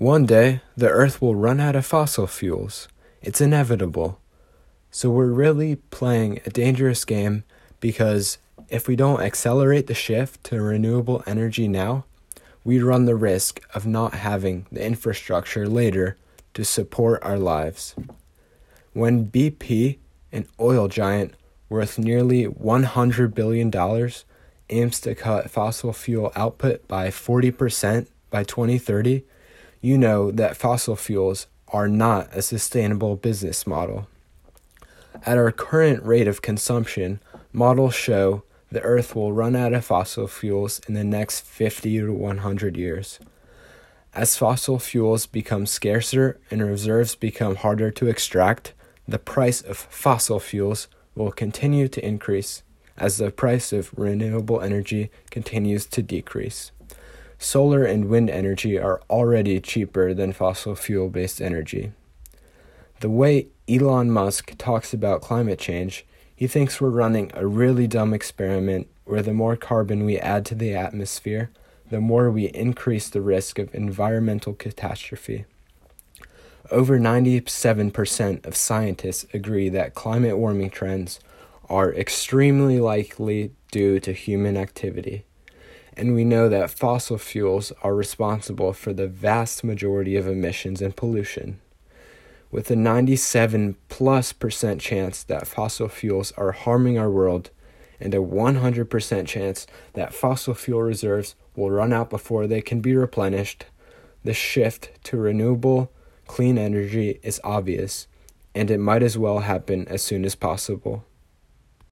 One day, the Earth will run out of fossil fuels. It's inevitable. So we're really playing a dangerous game because if we don't accelerate the shift to renewable energy now, we run the risk of not having the infrastructure later to support our lives. When BP, an oil giant worth nearly $100 billion, aims to cut fossil fuel output by 40% by 2030, you know that fossil fuels are not a sustainable business model. At our current rate of consumption, models show the Earth will run out of fossil fuels in the next 50 to 100 years. As fossil fuels become scarcer and reserves become harder to extract, the price of fossil fuels will continue to increase as the price of renewable energy continues to decrease. Solar and wind energy are already cheaper than fossil fuel based energy. The way Elon Musk talks about climate change he thinks we're running a really dumb experiment where the more carbon we add to the atmosphere, the more we increase the risk of environmental catastrophe. Over 97% of scientists agree that climate warming trends are extremely likely due to human activity. And we know that fossil fuels are responsible for the vast majority of emissions and pollution with a 97 plus percent chance that fossil fuels are harming our world and a 100% chance that fossil fuel reserves will run out before they can be replenished, the shift to renewable, clean energy is obvious, and it might as well happen as soon as possible.